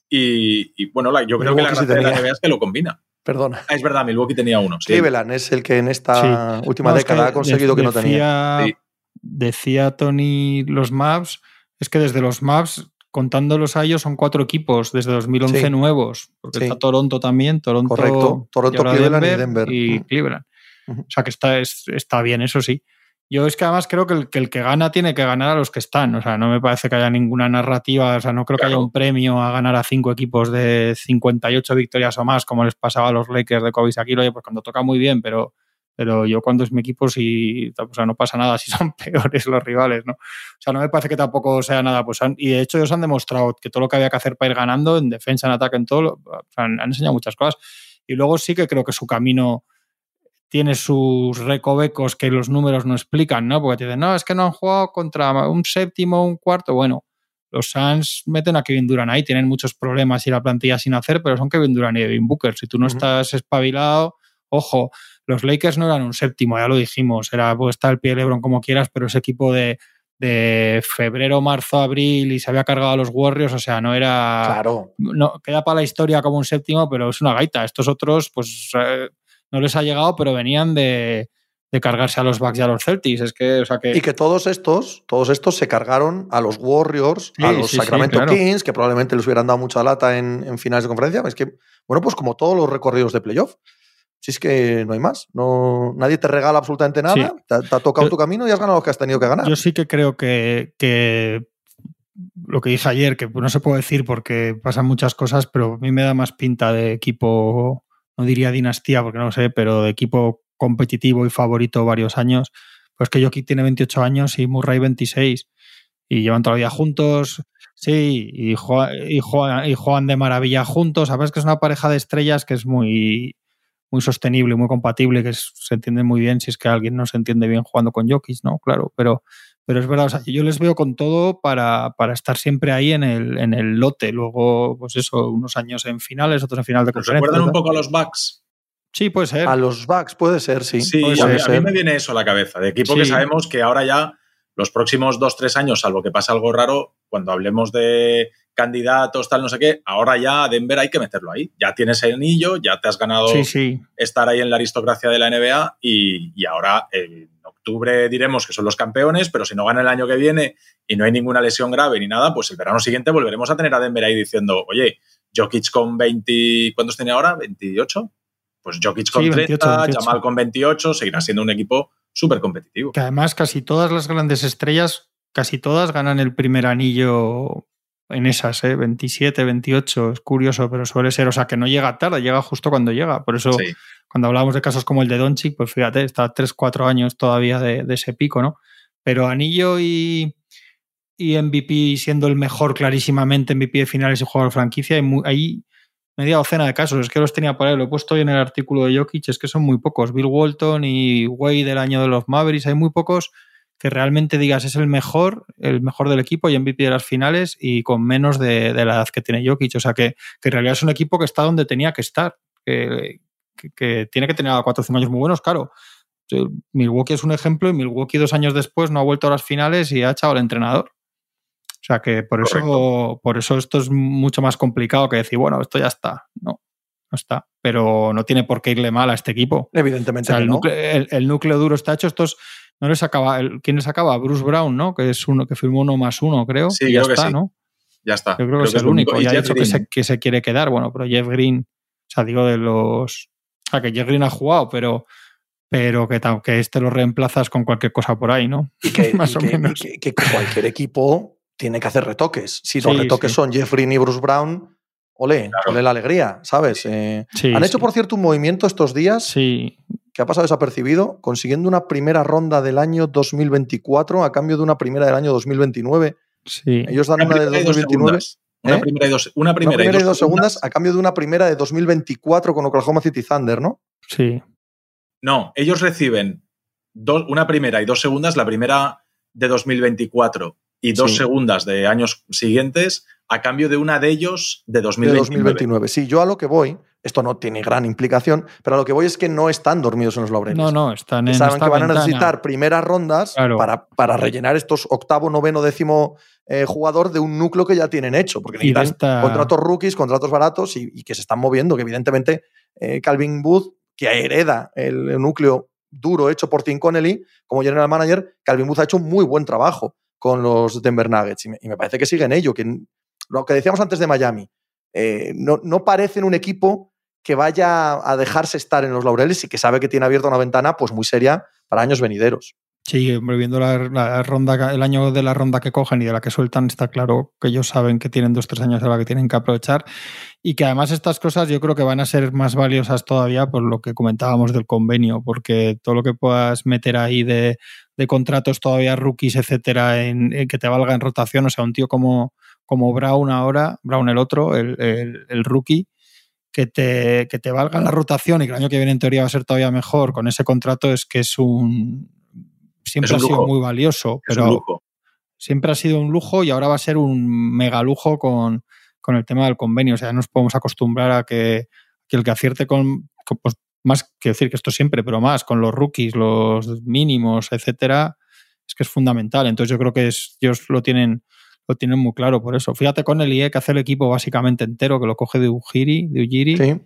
y, bueno, yo creo que la gracia de la NBA es que lo combina. Perdona. Ah, es verdad, Milwaukee tenía uno. Sí. Cleveland es el que en esta última década ha conseguido que no tenía. Decía Tony los maps, es que desde los maps contándolos a ellos, son cuatro equipos desde 2011 nuevos, porque está Toronto también, Toronto, Correcto. Toronto Cleveland y Denver. Y Cleveland. O sea que está, está bien, eso sí. Yo es que además creo que el, que el, que gana tiene que ganar a los que están. O sea, no me parece que haya ninguna narrativa. O sea, no creo que haya un premio a ganar a cinco equipos de 58 victorias o más, como les pasaba a los Lakers de Kobe Shakira. Oye, pues cuando toca muy bien, pero pero yo cuando es mi equipo sí, o sea, no pasa nada si son peores los rivales, ¿no? O sea, no me parece que tampoco sea nada, pues y de hecho ellos han demostrado que todo lo que había que hacer para ir ganando, en defensa, en ataque, en todo, o sea, han, enseñado muchas cosas. Y luego sí que creo que su camino tiene sus recovecos que los números no explican, ¿no? Porque te dicen, no, es que no han jugado contra un séptimo, un cuarto, bueno, los Suns meten a Kevin Durant ahí, tienen muchos problemas y la plantilla sin hacer, pero son Kevin Durant y Devin Booker. Si tú no estás espabilado, ojo, los Lakers no eran un séptimo, ya lo dijimos, era pues, estar el pie de Lebron como quieras, pero ese equipo de, febrero, marzo, abril y se había cargado a los Warriors, o sea, no era. Claro. No, queda para la historia como un séptimo, pero es una gaita. Estos otros, pues eh, no les ha llegado, pero venían de, cargarse a los Bucks y a los Celtics. Es que, o sea que... Y que todos estos, todos estos se cargaron a los Warriors, a los Sacramento Kings, que probablemente les hubieran dado mucha lata en, en finales de conferencia. Es que, bueno, pues como todos los recorridos de playoff. Si es que no hay más, no, nadie te regala absolutamente nada, te, ha tocado tu camino y has ganado lo que has tenido que ganar. Yo sí que creo que, que lo que dije ayer, que no se puede decir porque pasan muchas cosas, pero a mí me da más pinta de equipo, no diría dinastía porque no lo sé, pero de equipo competitivo y favorito varios años. Pues que Jokic tiene 28 años y Murray 26 y llevan todavía juntos, sí, y y, juegan, de maravilla juntos. Sabes que es una pareja de estrellas que es muy, muy sostenible, muy compatible, que se entiende muy bien si es que alguien no se entiende bien jugando con jockeys, ¿no? Claro, pero, pero es verdad, o sea, yo les veo con todo para, para estar siempre ahí en el, en el lote. Luego, pues eso, unos años en finales, otros en final de conferencia. ¿Recuerdan un poco a los Bucks? Sí, puede ser. A los Bucks puede ser, sí. Sí, a, mí, me viene eso a la cabeza, de equipo que sabemos que ahora ya los próximos dos, tres años, salvo que pase algo raro, cuando hablemos de candidatos, tal, no sé qué, ahora ya Denver hay que meterlo ahí. Ya tienes el anillo, ya te has ganado estar ahí en la aristocracia de la NBA y, ahora en octubre diremos que son los campeones, pero si no gana el año que viene y no hay ninguna lesión grave ni nada, pues el verano siguiente volveremos a tener a Denver ahí diciendo, oye, Jokic con 20, ¿cuántos tiene ahora? ¿28? Pues Jokic con 30, Jamal con 28, seguirá siendo un equipo súper competitivo. Que además casi todas las grandes estrellas, casi todas ganan el primer anillo en esas, ¿eh? 27, 28, es curioso, pero suele ser, o sea, que no llega tarde, llega justo cuando llega. Por eso, cuando hablamos de casos como el de Doncic, pues fíjate, está 3, 4 años todavía de, ese pico, ¿no? Pero Anillo y, y MVP siendo el mejor clarísimamente MVP de finales y jugador de franquicia, hay, media docena de casos, es que los tenía por ahí, lo he puesto hoy en el artículo de Jokic, es que son muy pocos. Bill Walton y Wade del año de los Mavericks, hay muy pocos que realmente digas es el mejor, el mejor del equipo y MVP de las finales y con menos de, la edad que tiene Jokic. O sea que, en realidad es un equipo que está donde tenía que estar, que, tiene que tener a cuatro o cinco años muy buenos, claro. Milwaukee es un ejemplo y Milwaukee dos años después no ha vuelto a las finales y ha echado al entrenador. O sea que por eso, por eso esto es mucho más complicado que decir, bueno, esto ya está. No, no está. Pero no tiene por qué irle mal a este equipo. Evidentemente. el, núcleo, el, núcleo, duro está hecho. Estos no les acaba. ¿Quién les acaba? Bruce Brown, ¿no? Que es uno que firmó uno más uno, creo. Sí, y ya está, ¿no? Ya está. Yo creo, que, es el único. Ya ha dicho que se, que se, quiere quedar. Bueno, pero Jeff Green, o sea, digo de los. Sea, que Jeff Green ha jugado, pero pero que, que este lo reemplazas con cualquier cosa por ahí, ¿no? Y que, Más o menos. que, cualquier equipo tiene que hacer retoques. Si los retoques son Jeff Green y Bruce Brown, ole, ole la alegría, ¿sabes? Eh, han hecho, por cierto, un movimiento estos días sí que ha pasado desapercibido, consiguiendo una primera ronda del año 2024 a cambio de una primera del año 2029. Sí. Ellos dan una, de 2029. Una, ¿eh? primera y dos, una primera, y dos, segundas, a cambio de una primera de 2024 con Oklahoma City Thunder, ¿no? Sí. No, ellos reciben una primera y dos segundas, la primera de 2024 y dos segundas de años siguientes a cambio de una de ellos de 2029. De 2029. Sí, yo a lo que voy esto no tiene gran implicación, pero a lo que voy es que no están dormidos en los laureles. No, no, están en Saben que van a necesitar primeras rondas para, para, rellenar estos octavo, noveno, décimo eh, jugador de un núcleo que ya tienen hecho, porque necesitan contratos rookies, contratos baratos y, que se están moviendo, que evidentemente eh, Calvin Booth, que hereda el, núcleo duro hecho por Tim Connelly como general manager, Calvin Booth ha hecho un muy buen trabajo con los Denver Nuggets y me, y me parece que sigue en ello, que lo que decíamos antes de Miami, eh, no, no parecen un equipo que vaya a dejarse estar en los laureles y que sabe que tiene abierta una ventana pues muy seria para años venideros. Sí, viendo la, ronda, el año de la ronda que cogen y de la que sueltan, está claro que ellos saben que tienen dos, tres años de la que tienen que aprovechar y que además estas cosas yo creo que van a ser más valiosas todavía por lo que comentábamos del convenio, porque todo lo que puedas meter ahí de, contratos todavía rookies, etcétera, en, que te valga en rotación, o sea, un tío como, como Brown ahora, Brown el otro, el, rookie, que te, que te valga la rotación y que el año que viene en teoría va a ser todavía mejor con ese contrato es que es un... Siempre ha sido muy valioso, pero siempre ha sido un lujo y ahora va a ser un mega lujo con, el tema del convenio. O sea, nos podemos acostumbrar a que, el que acierte con, pues, más que decir que esto siempre, pero más con los rookies, los mínimos, etcétera, es que es fundamental. Entonces yo creo que ellos lo tienen lo tienen muy claro por eso. Fíjate con el IE que hace el equipo básicamente entero, que lo coge de Ujiri, de Ujiri,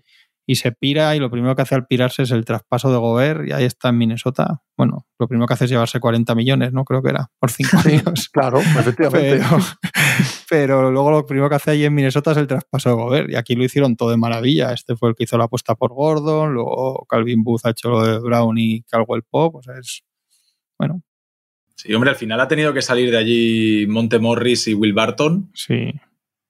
y se pira y lo primero que hace al pirarse es el traspaso de Gobert y ahí está en Minnesota. Bueno, lo primero que hace es llevarse 40 millones, ¿no? Creo que era, por cinco años. Claro, efectivamente. Pero, luego lo primero que hace ahí en Minnesota es el traspaso de Gobert y aquí lo hicieron todo de maravilla. Este fue el que hizo la apuesta por Gordon, luego Calvin Booth ha hecho lo de Brown y Caldwell Pop, pues es, bueno, Sí, hombre, al final ha tenido que salir de allí Monte Morris y Will Barton. Sí.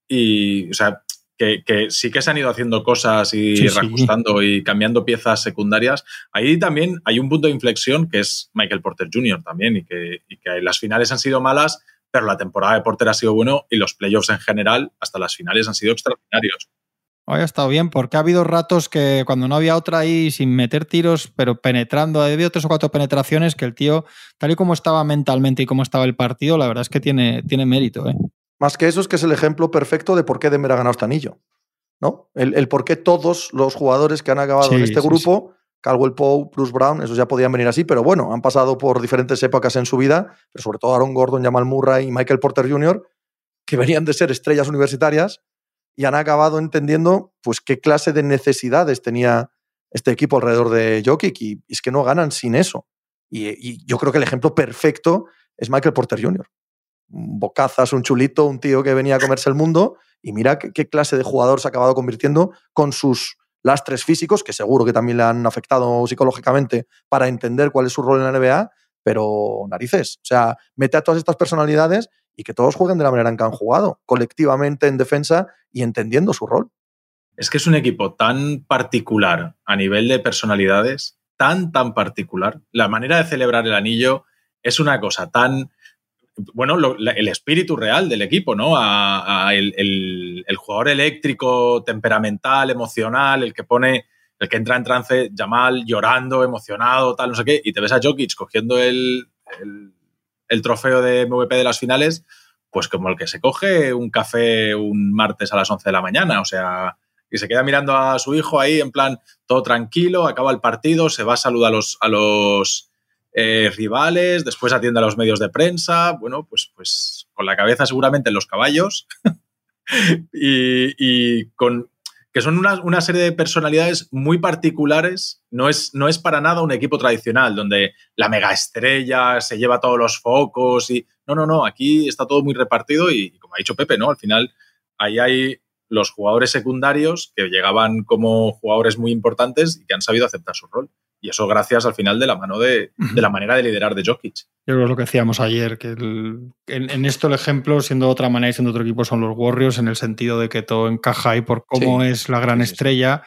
Y, o sea, que, sí que se han ido haciendo cosas y reajustando y cambiando piezas secundarias. Ahí también hay un punto de inflexión que es Michael Porter Jr. también y que, y que las finales han sido malas, pero la temporada de Porter ha sido bueno y los playoffs en general hasta las finales han sido extraordinarios. Hoy ha estado bien, porque ha habido ratos que cuando no había otra ahí sin meter tiros, pero penetrando, ha habido tres o cuatro penetraciones que el tío, tal y como estaba mentalmente y como estaba el partido, la verdad es que tiene, tiene mérito. ¿eh? Más que eso es que es el ejemplo perfecto de por qué Denver ha ganado este anillo. ¿no? El, por qué todos los jugadores que han acabado en este grupo, Caldwell Poe, Bruce Brown, esos ya podían venir así, pero bueno, han pasado por diferentes épocas en su vida, pero sobre todo Aaron Gordon, Jamal Murray y Michael Porter Jr., que venían de ser estrellas universitarias y han acabado entendiendo pues qué clase de necesidades tenía este equipo alrededor de Jokic y, es que no ganan sin eso. Y, yo creo que el ejemplo perfecto es Michael Porter Jr. Bocazas, un chulito, un tío que venía a comerse el mundo y mira qué, clase de jugador se ha acabado convirtiendo con sus lastres físicos, que seguro que también le han afectado psicológicamente para entender cuál es su rol en la NBA, pero narices. O sea, mete a todas estas personalidades y que todos jueguen de la manera en que han jugado, colectivamente en defensa y entendiendo su rol. Es que es un equipo tan particular a nivel de personalidades, tan, tan particular. La manera de celebrar el anillo es una cosa tan, bueno, el espíritu real del equipo, ¿no? A, el, jugador eléctrico, temperamental, emocional, el que pone, el que entra en trance, Jamal llorando, emocionado, tal, no sé qué, y te ves a Jokic cogiendo el, el trofeo de MVP de las finales, pues como el que se coge un café un martes a las 11 de la mañana, o sea, y se queda mirando a su hijo ahí en plan todo tranquilo, acaba el partido, se va a saludar a los, a los eh, rivales, después atiende a los medios de prensa, bueno, pues, pues con la cabeza seguramente en los caballos y, con que son una, una, serie de personalidades muy particulares, no es, no es para nada un equipo tradicional donde la mega estrella se lleva todos los focos y no, no, no, aquí está todo muy repartido y como ha dicho Pepe, ¿no? Al final ahí hay los jugadores secundarios que llegaban como jugadores muy importantes y que han sabido aceptar su rol. Y eso gracias al final de la mano de, la manera de liderar de Jokic. Yo creo que es lo que decíamos ayer, que en, esto el ejemplo, siendo otra manera y siendo otro equipo, son los Warriors, en el sentido de que todo encaja ahí por cómo es la gran estrella.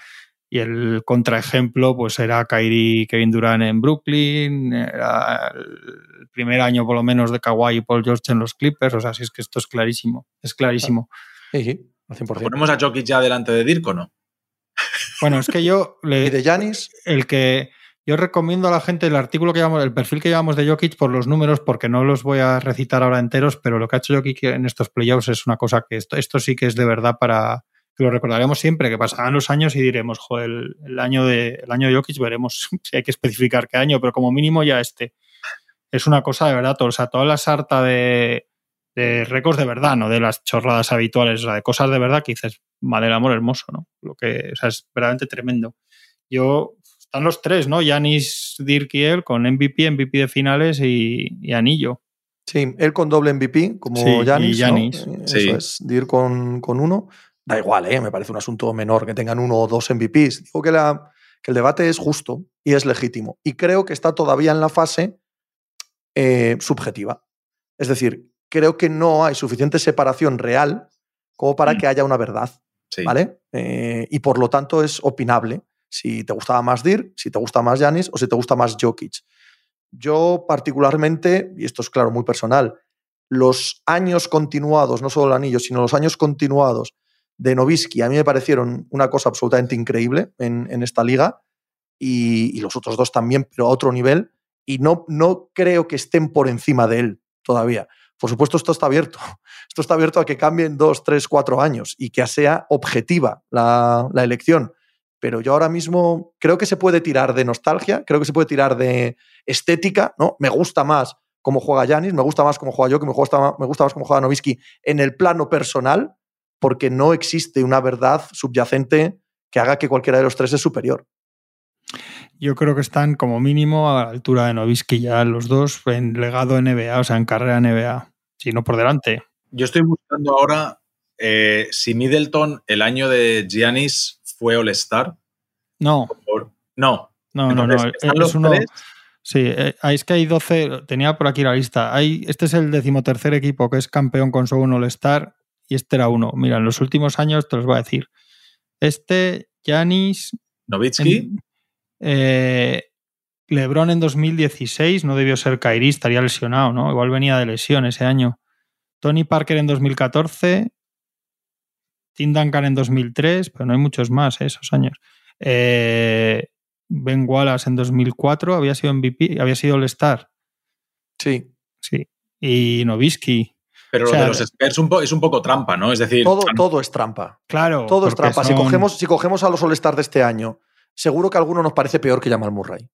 Y el contraejemplo, pues era Kyrie Kevin Durant en Brooklyn, era el primer año por lo menos de Kawhi y Paul George en los Clippers. O sea, si es que esto es clarísimo, es clarísimo. Sí, sí. ¿Ponemos a Jokic ya delante de Dirk o no? Bueno, es que yo. Le, ¿Y de Janis? El que. Yo recomiendo a la gente el artículo que llevamos, el perfil que llevamos de Jokic por los números, porque no los voy a recitar ahora enteros, pero lo que ha hecho Jokic en estos playoffs es una cosa que esto, esto sí que es de verdad para. lo recordaremos siempre, que pasarán los años y diremos, joder, el, año de, el año de Jokic veremos si hay que especificar qué año, pero como mínimo ya este. Es una cosa de verdad, o sea, toda la sarta de, de récords de verdad, no de las chorradas habituales, o sea, de cosas de verdad que dices, madre amor hermoso, ¿no? Lo que, o sea, es verdaderamente tremendo. Yo, están los tres, ¿no? Yanis, Dirk y él con MVP, MVP de finales y, anillo. Sí, él con doble MVP, como Yanis. Eh, eso es, Dirk con, con, uno. Da igual, ¿eh? me parece un asunto menor que tengan uno o dos MVPs. Digo que, la, que el debate es justo y es legítimo. Y creo que está todavía en la fase eh, subjetiva. Es decir, creo que no hay suficiente separación real como para mm. que haya una verdad. ¿Vale? Eh, y por lo tanto es opinable si te gustaba más Dirk, si te gusta más Yanis o si te gusta más Jokic. Yo particularmente, y esto es claro, muy personal, los años continuados, no solo el anillo, sino los años continuados de Novisky a mí me parecieron una cosa absolutamente increíble en, esta liga y, y, los otros dos también, pero a otro nivel. Y no, no creo que estén por encima de él todavía. Por supuesto, esto está abierto. Esto está abierto a que cambien dos, tres, cuatro años y que sea objetiva la, elección. Pero yo ahora mismo creo que se puede tirar de nostalgia, creo que se puede tirar de estética, ¿no? Me gusta más cómo juega Yanis, me gusta más cómo juega yo, que me gusta, me gusta más cómo juega Novisky en el plano personal, porque no existe una verdad subyacente que haga que cualquiera de los tres es superior. Yo creo que están como mínimo a la altura de Novisky ya los dos en legado NBA, o sea, en carrera NBA, si no por delante. Yo estoy buscando ahora eh, si Middleton el año de Giannis fue All-Star. No. no. No, no, no. Es uno, sí, eh, es que hay 12, tenía por aquí la lista. Hay, este es el decimotercer equipo que es campeón con solo un All-Star y este era uno. Mira, en los últimos años te los voy a decir. Este, Giannis. Novitsky. Eh, Lebron en 2016 no debió ser Kairi, estaría lesionado, ¿no? Igual venía de lesión ese año. Tony Parker en 2014, Tim Duncan en 2003, pero no hay muchos más ¿eh? esos años. Eh, ben Wallace en 2004 había sido MVP, había sido All-Star. Sí. Sí. Y Novisky. Pero lo de los Spurs es un poco trampa, ¿no? Es decir. Todo, todo es trampa. Claro. Todo es trampa. Si, cogemos, si cogemos a los All-Stars de este año seguro que a alguno nos parece peor que Jamal Murray.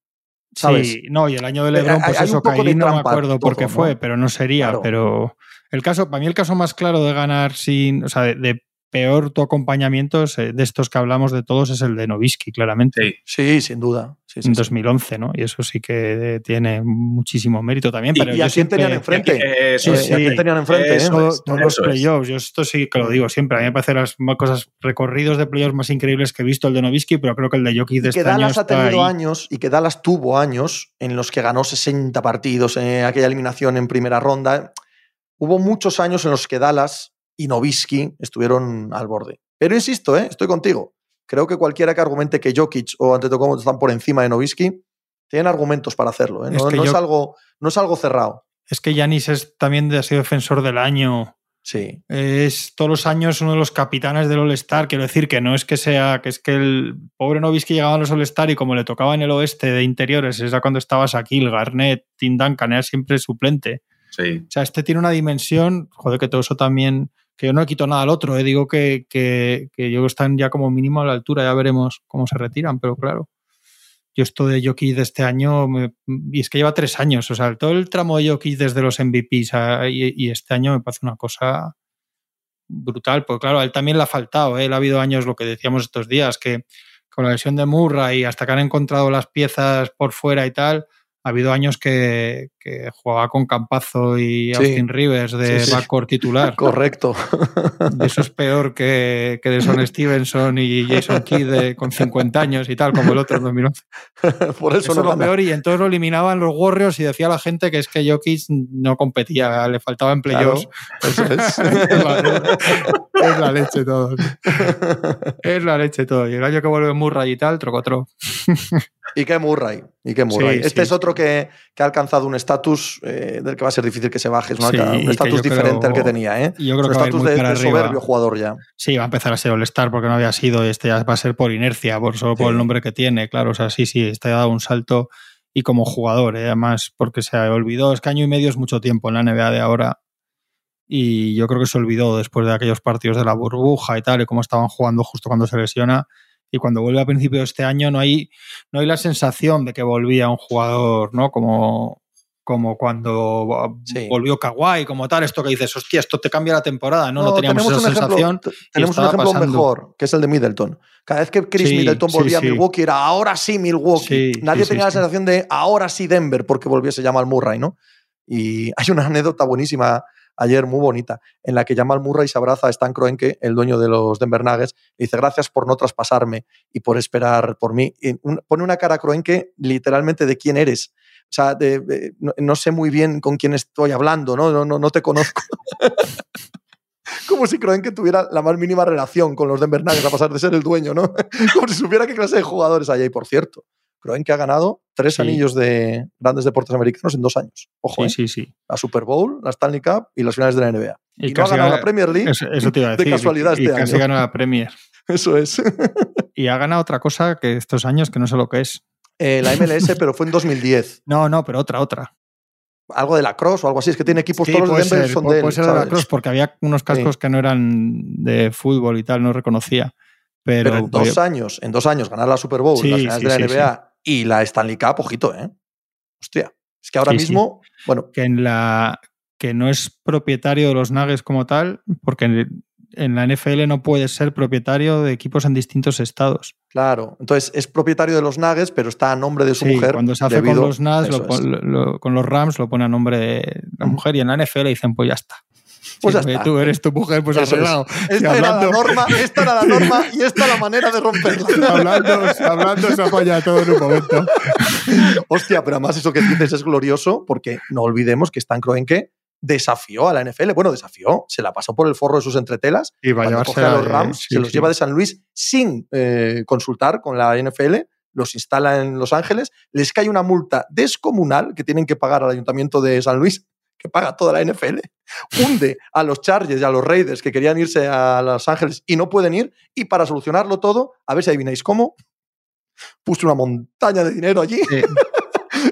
¿sabes? Sí, no, y el año de LeBron, pues eso, Kyrie no me acuerdo por qué fue, pero no sería. Pero el caso, para mí el caso más claro de ganar sin, o sea, de, peor tu acompañamiento eh, de estos que hablamos de todos es el de Novisky, claramente. Sí, sin duda. en 2011, ¿no? Y eso sí que tiene muchísimo mérito también. Pero ¿Y, a quién tenían enfrente? sí, sí, ¿A quién tenían enfrente? ¿eh? todos los playoffs. Yo esto sí que lo digo siempre. A mí me parece las cosas, recorridos de playoffs más increíbles que he visto el de Novisky, pero creo que el de Jokic de y que este Dallas ha tenido años, y que Dallas tuvo años en los que ganó 60 partidos en aquella eliminación en primera ronda hubo muchos años en los que Dallas y Novisky estuvieron al borde. Pero insisto, ¿eh? estoy contigo. Creo que cualquiera que argumente que Jokic o Antetokounmpo están por encima de Novisky, tienen argumentos para hacerlo. ¿eh? No, es algo, no es algo cerrado. Es que Yanis es, también ha sido defensor del año. Sí. Es todos los años uno de los capitanes del All-Star. Quiero decir que no es que sea, que es que el pobre Novisky llegaba a los All-Star y como le tocaba en el oeste de interiores, era cuando estaba Shaquille, Garnett, Tim Duncan, era siempre suplente. Sí. O sea, este tiene una dimensión, joder, que todo eso también, que yo no he quito nada al otro, eh, digo que, que, que yo están ya como mínimo a la altura, ya veremos cómo se retiran, pero claro. Yo esto de Jokic de este año, y es que lleva tres años, o sea, todo el tramo de Jokic desde los MVPs y, y, este año me parece una cosa brutal, porque claro, a él también le ha faltado, ¿eh? él ha habido años, lo que decíamos estos días, que con la lesión de Murray, hasta que han encontrado las piezas por fuera y tal, ha habido años que, que jugaba con Campazo y Austin Rivers de sí, backcourt titular. Correcto. Eso es peor que, que de Son Stevenson y Jason Kidd con 50 años y tal, como el otro en 2011. Por eso, eso no es lo peor y entonces lo eliminaban los Warriors y decía la gente que es que Jokic no competía, le faltaba en playoffs. Claro, eso es. es, la, es la leche todo. Es la leche todo. Y el año que vuelve Murray y tal, trocotro. Y que Murray. Y que Murray. Sí, este sí, es otro que, que, ha alcanzado un estatus eh, del que va a ser difícil que se baje. Es una, un estatus diferente creo, al que tenía. ¿eh? Yo creo un estatus de, de soberbio jugador ya. Sí, va a empezar a ser All-Star porque no había sido. Este ya va a ser por inercia, por solo por el nombre que tiene. Claro, o sea, sí, sí, este ha dado un salto. Y como jugador, ¿eh? además, porque se olvidó. Es que año y medio es mucho tiempo en la NBA de ahora. Y yo creo que se olvidó después de aquellos partidos de la burbuja y tal, y cómo estaban jugando justo cuando se lesiona y cuando vuelve a principio de este año no hay, no hay la sensación de que volvía un jugador, ¿no? Como, como cuando sí. volvió Kawhi, como tal, esto que dices, hostia, esto te cambia la temporada, ¿no? No, no teníamos tenemos esa un sensación. Ejemplo, tenemos un ejemplo pasando. mejor, que es el de Middleton. Cada vez que Chris Sí, Middleton volvía sí. a Milwaukee era ahora sí Milwaukee. Nadie tenía la sensación de ahora sí Denver porque volviese Jamal Murray, ¿no? Y hay una anécdota buenísima ayer muy bonita, en la que Jamal Murray se abraza a Stan Kroenke, el dueño de los Denver Nuggets, y dice gracias por no traspasarme y por esperar por mí. Y un, pone una cara a Kroenke literalmente de quién eres. O sea, de, de, no, no, sé muy bien con quién estoy hablando, ¿no? No, no, no te conozco. Como si Kroenke tuviera la más mínima relación con los Denver Nuggets a pasar de ser el dueño, ¿no? Como si supiera qué clase de jugadores hay ahí, por cierto. Kroenke ha ganado tres Sí. anillos de grandes deportes americanos en dos años. Ojo, Sí, ¿eh? sí, sí. la Super Bowl, la Stanley Cup y las finales de la NBA. Y Y, no ha ganado gana- la Premier League. Eso, eso te iba a de decir. casualidad y, y este casi año. gana la Premier. Eso es. Y ha ganado otra cosa que estos años que no sé lo que es. Eh, la MLS, pero fue en 2010. No, no, pero otra, otra. Algo de la Cross o algo así. Es que tiene equipos Sí, todos los de Denver son puede, de él. puede ser de la. Cross porque había unos cascos que no eran de fútbol y tal, no reconocía. Pero, Pero en dos años, en dos años ganar la Super Bowl, Sí, las finales de la NBA y la Stanley Cup, ojito, ¿eh? Hostia. Es que ahora mismo, bueno, que en la que no es propietario de los Nuggets como tal, porque en, en la NFL no puedes ser propietario de equipos en distintos estados. claro. Entonces es propietario de los Nuggets, pero está a nombre de su Sí, mujer. cuando se hace con los Nuggets, con los Rams lo pone a nombre de la mujer y en la NFL dicen, pues ya está. Pues ya Si está. Tú eres tu mujer, pues es. arreglado. Esta era la norma, esta era la norma y esta la manera de romperla. hablando, hablando se apoya todo en un momento. Hostia, pero además eso que dices es glorioso porque no olvidemos que Stan Kroenke desafió a la NFL. Bueno, desafió, se la pasó por el forro de sus entretelas. Y va a los Rams, sí, se los sí. lleva de San Luis sin eh, consultar con la NFL, los instala en Los Ángeles, les cae una multa descomunal que tienen que pagar al ayuntamiento de San Luis, que paga toda la NFL. Hunde a los Chargers y a los Raiders que querían irse a Los Ángeles y no pueden ir. Y para solucionarlo todo, a ver si adivináis cómo, puso una montaña de dinero allí.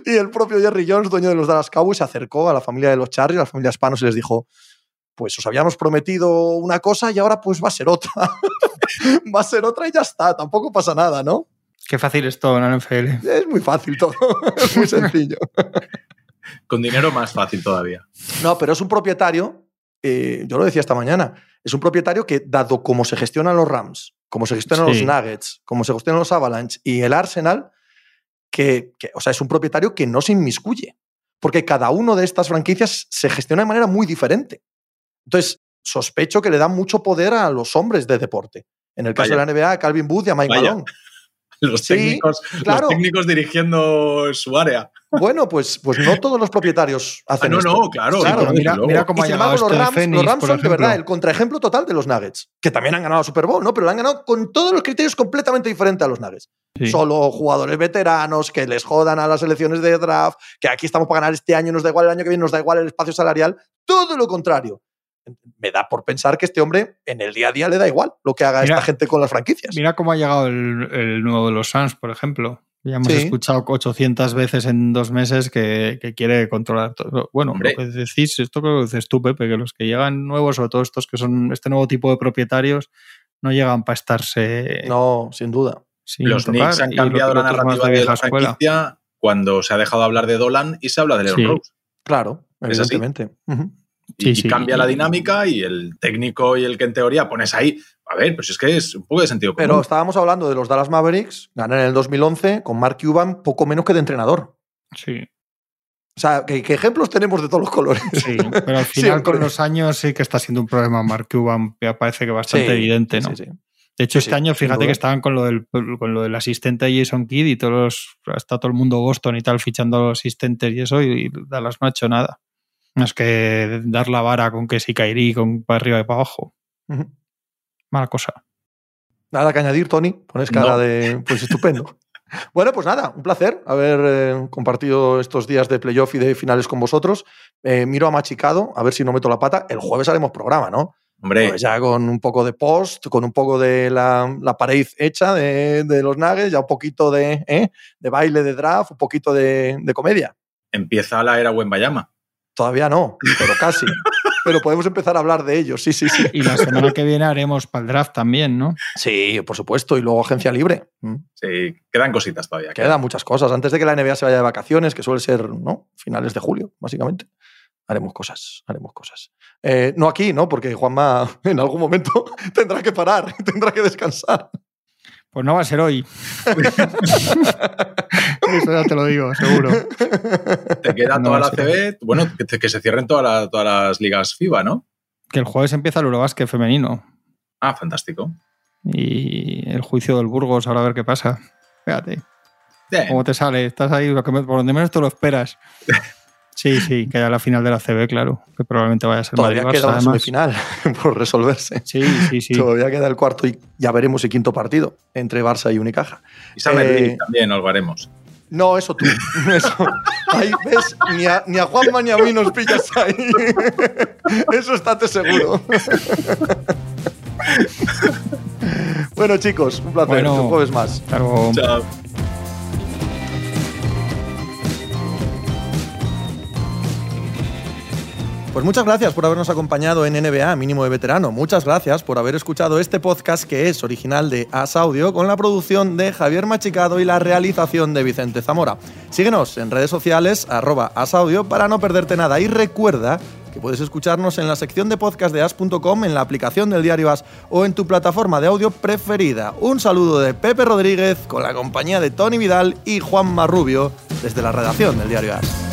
Y el propio Jerry Jones, dueño de los Dallas Cowboys, se acercó a la familia de los Chargers, a la familia Spanos, y les dijo: Pues os habíamos prometido una cosa y ahora pues va a ser otra. va a ser otra y ya está, tampoco pasa nada, ¿no? Qué fácil es todo en la NFL. Es muy fácil todo, es muy sencillo. Con dinero más fácil todavía. No, pero es un propietario, eh, yo lo decía esta mañana, es un propietario que, dado cómo se gestionan los Rams, cómo se gestionan Sí. los Nuggets, cómo se gestionan los Avalanche y el Arsenal, que, que, o sea, es un propietario que no se inmiscuye, porque cada uno de estas franquicias se gestiona de manera muy diferente. Entonces, sospecho que le da mucho poder a los hombres de deporte. En el caso Vaya. de la NBA, a Calvin Booth y a Mike Vaya. Malone. los, técnicos, los técnicos dirigiendo su área. Bueno, pues, pues no todos los propietarios ah, hacen ah, no, no, claro. claro mira, mira, cómo ha llegado los este Rams, los Rams son de verdad el contraejemplo total de los Nuggets, que también han ganado Super Bowl, ¿no? Pero lo han ganado con todos los criterios completamente diferentes a los Nuggets. Solo jugadores veteranos, que les jodan a las elecciones de draft, que aquí estamos para ganar este año, nos da igual el año que viene, nos da igual el espacio salarial. Todo lo contrario me da por pensar que este hombre en el día a día le da igual lo que haga esta gente con las franquicias. Mira cómo ha llegado el, nuevo de los Suns, por ejemplo. Ya hemos escuchado 800 veces en dos meses que, quiere controlar todo. Bueno, lo que decís, esto que dices tú, Pepe, que los que llegan nuevos, sobre todo estos que son este nuevo tipo de propietarios, no llegan para estarse. No, sin duda. los Knicks han cambiado la narrativa de, la franquicia cuando se ha dejado de hablar de Dolan y se habla de Leon Rose. Claro, evidentemente. Y, cambia la dinámica y el técnico y el que en teoría pones ahí. A ver, pues es que es un poco de sentido común. Pero estábamos hablando de los Dallas Mavericks, ganan en el 2011 con Mark Cuban poco menos que de entrenador. Sí. O sea, ¿qué, ejemplos tenemos de todos los colores? Sí, pero al final con los años sí que está siendo un problema Mark Cuban, me parece que bastante evidente, ¿no? De hecho, este año, fíjate que estaban con lo, del, con lo del asistente de Jason Kidd y todos está todo el mundo Boston y tal fichando a los asistentes y eso, y Dallas no ha hecho nada. Es que dar la vara con que si caerí con para arriba y para abajo. Mala cosa. Nada que añadir, Tony. Pones cara de. Pues estupendo. bueno, pues nada, un placer haber eh, compartido estos días de playoff y de finales con vosotros. Eh, miro a Machicado, a ver si no meto la pata. El jueves haremos programa, ¿no? Hombre. Pues ya con un poco de post, con un poco de la, la pared hecha de, los nuggets, ya un poquito de, ¿eh? de baile de draft, un poquito de, de comedia. Empieza la era Bayama. Todavía no, pero casi. pero podemos empezar a hablar de ellos, sí, sí, sí. Y la semana que viene haremos para el draft también, ¿no? Sí, por supuesto, y luego agencia libre. Mm. Sí, quedan cositas todavía. Quedan muchas cosas. Antes de que la NBA se vaya de vacaciones, que suele ser, ¿no? Finales de julio, básicamente. Haremos cosas, haremos cosas. Eh, no aquí, ¿no? Porque Juanma en algún momento tendrá que parar, tendrá que descansar. Pues no va a ser hoy. Eso ya te lo digo, seguro. Te queda toda la CB, bueno, que, se cierren todas las ligas FIBA, ¿no? Que el jueves empieza el Eurobásquet femenino. Ah, fantástico. Y el juicio del Burgos, ahora a ver qué pasa. Fíjate. ¿Cómo te sale? Estás ahí, por donde menos te lo esperas. Sí, sí, que haya la final de la CB, claro, que probablemente vaya a ser Todavía queda la semifinal por resolverse. Sí, sí, sí. Todavía queda el cuarto y ya veremos el quinto partido entre Barça y Unicaja. Y San eh, también lo haremos. No, eso tú. Eso. Ahí ves, ni a, ni a Juanma ni a mí nos pillas ahí. Eso estate seguro. Bueno, chicos, un placer. un jueves más. Chao. Pues muchas gracias por habernos acompañado en NBA Mínimo de Veterano. Muchas gracias por haber escuchado este podcast que es original de As Audio con la producción de Javier Machicado y la realización de Vicente Zamora. Síguenos en redes sociales arroba asaudio para no perderte nada y recuerda que puedes escucharnos en la sección de podcast de as.com, en la aplicación del diario As o en tu plataforma de audio preferida. Un saludo de Pepe Rodríguez con la compañía de Tony Vidal y Juan Marrubio desde la redacción del diario As.